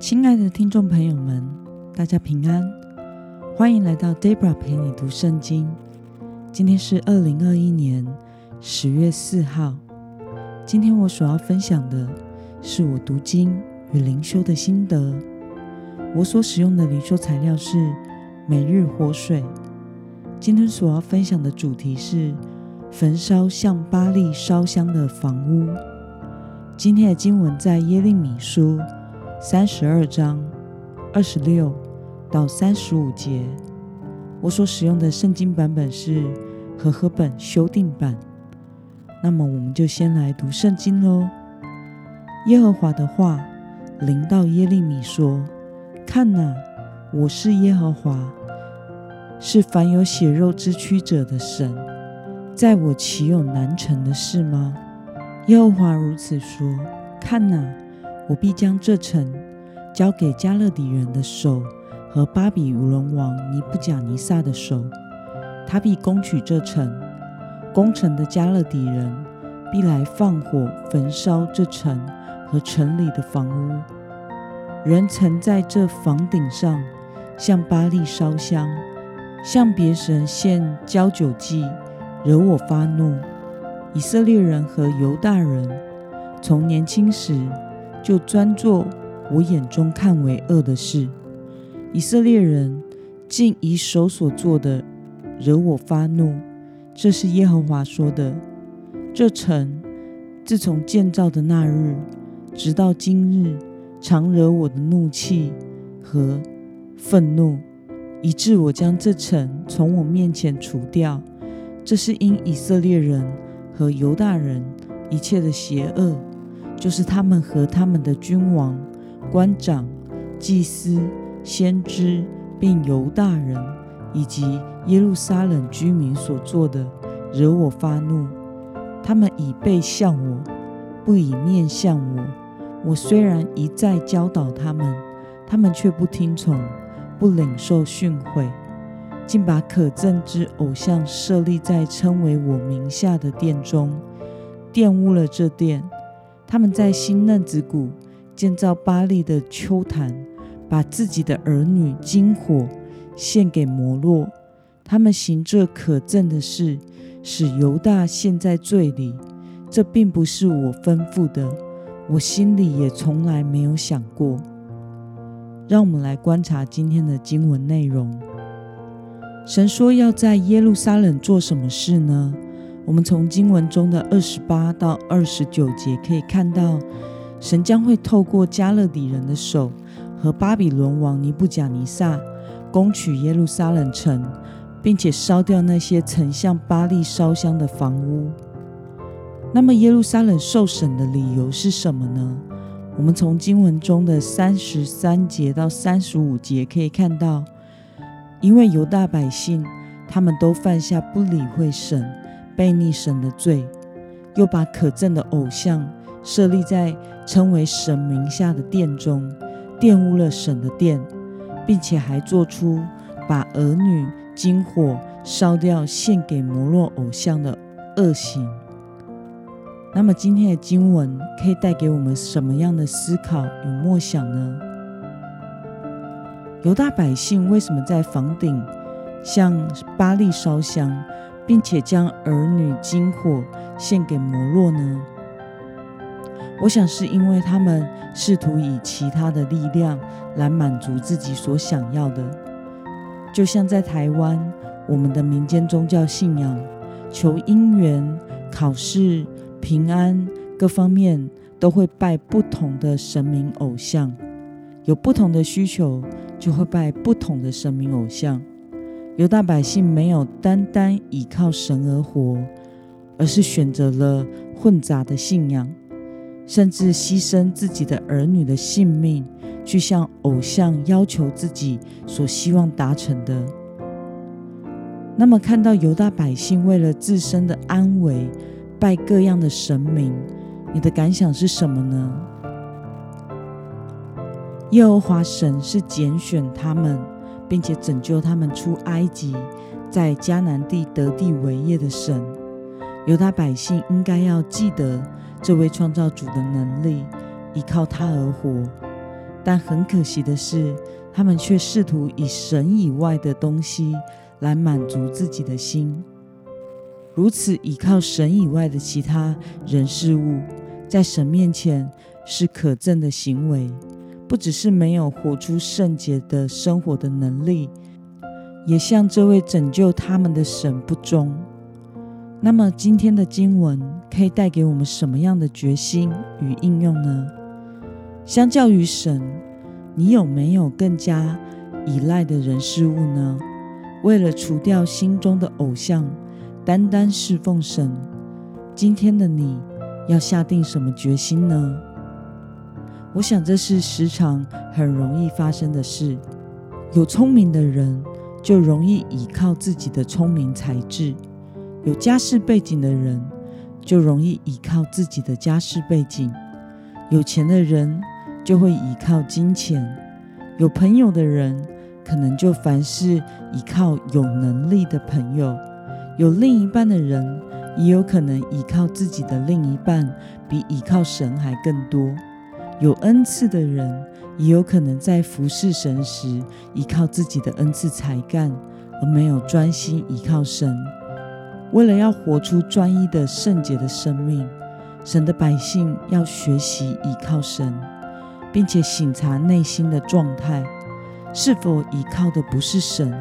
亲爱的听众朋友们，大家平安，欢迎来到 Debra 陪你读圣经。今天是二零二一年十月四号。今天我所要分享的是我读经与灵修的心得。我所使用的灵修材料是每日活水。今天所要分享的主题是焚烧向巴利烧香的房屋。今天的经文在耶利米书。三十二章二十六到三十五节，我所使用的圣经版本是和合本修订版。那么，我们就先来读圣经喽。耶和华的话临到耶利米说：“看哪，我是耶和华，是凡有血肉之躯者的神，在我岂有难成的事吗？”耶和华如此说：“看哪。”我必将这城交给加勒底人的手和巴比伦王尼布甲尼撒的手，他必攻取这城。攻城的加勒底人必来放火焚烧这城和城里的房屋。人曾在这房顶上向巴利烧香，向别神献交酒祭，惹我发怒。以色列人和犹大人从年轻时。就专做我眼中看为恶的事。以色列人竟以手所做的惹我发怒，这是耶和华说的。这城自从建造的那日，直到今日，常惹我的怒气和愤怒，以致我将这城从我面前除掉。这是因以色列人和犹大人一切的邪恶。就是他们和他们的君王、官长、祭司、先知，并犹大人以及耶路撒冷居民所做的，惹我发怒。他们以背向我，不以面向我。我虽然一再教导他们，他们却不听从，不领受训诲，竟把可憎之偶像设立在称为我名下的殿中，玷污了这殿。他们在新嫩子谷建造巴利的丘坛，把自己的儿女金火献给摩洛。他们行这可憎的事，使犹大陷在罪里。这并不是我吩咐的，我心里也从来没有想过。让我们来观察今天的经文内容。神说要在耶路撒冷做什么事呢？我们从经文中的二十八到二十九节可以看到，神将会透过加勒底人的手和巴比伦王尼布甲尼撒攻取耶路撒冷城，并且烧掉那些曾向巴利烧香的房屋。那么，耶路撒冷受审的理由是什么呢？我们从经文中的三十三节到三十五节可以看到，因为犹大百姓他们都犯下不理会神。背逆神的罪，又把可憎的偶像设立在称为神名下的殿中，玷污了神的殿，并且还做出把儿女金火烧掉献给摩洛偶像的恶行。那么今天的经文可以带给我们什么样的思考与默想呢？犹大百姓为什么在房顶向巴利烧香？并且将儿女金火献给摩洛呢？我想是因为他们试图以其他的力量来满足自己所想要的，就像在台湾，我们的民间宗教信仰求姻缘、考试、平安各方面都会拜不同的神明偶像，有不同的需求就会拜不同的神明偶像。犹大百姓没有单单依靠神而活，而是选择了混杂的信仰，甚至牺牲自己的儿女的性命，去向偶像要求自己所希望达成的。那么，看到犹大百姓为了自身的安危，拜各样的神明，你的感想是什么呢？耶和华神是拣选他们。并且拯救他们出埃及，在迦南地得地为业的神，犹大百姓应该要记得这位创造主的能力，依靠他而活，但很可惜的是，他们却试图以神以外的东西来满足自己的心。如此依靠神以外的其他人事物，在神面前是可憎的行为，不只是没有活出圣洁的生活的能力，也向这位拯救他们的神不忠。那么，今天的经文可以带给我们什么样的决心与应用呢？相较于神，你有没有更加依赖的人事物呢？为了除掉心中的偶像。单单侍奉神，今天的你要下定什么决心呢？我想这是时常很容易发生的事。有聪明的人就容易依靠自己的聪明才智；有家世背景的人就容易依靠自己的家世背景；有钱的人就会依靠金钱；有朋友的人可能就凡事依靠有能力的朋友。有另一半的人，也有可能依靠自己的另一半比依靠神还更多。有恩赐的人，也有可能在服侍神时依靠自己的恩赐才干，而没有专心依靠神。为了要活出专一的圣洁的生命，神的百姓要学习依靠神，并且省察内心的状态，是否依靠的不是神。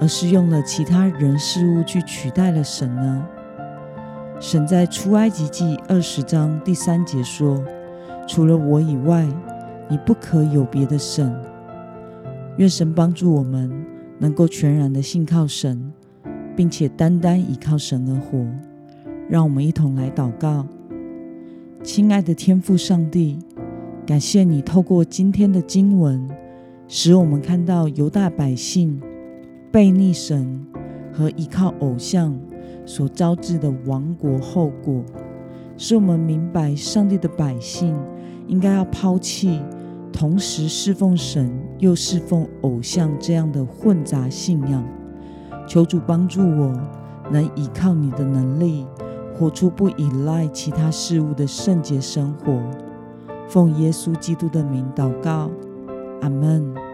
而是用了其他人事物去取代了神呢？神在出埃及记二十章第三节说：“除了我以外，你不可有别的神。”愿神帮助我们能够全然的信靠神，并且单单依靠神而活。让我们一同来祷告：亲爱的天父上帝，感谢你透过今天的经文，使我们看到犹大百姓。背逆神和依靠偶像所招致的亡国后果，使我们明白上帝的百姓应该要抛弃同时侍奉神又侍奉偶像这样的混杂信仰。求主帮助我，能依靠你的能力，活出不依赖其他事物的圣洁生活。奉耶稣基督的名祷告，阿门。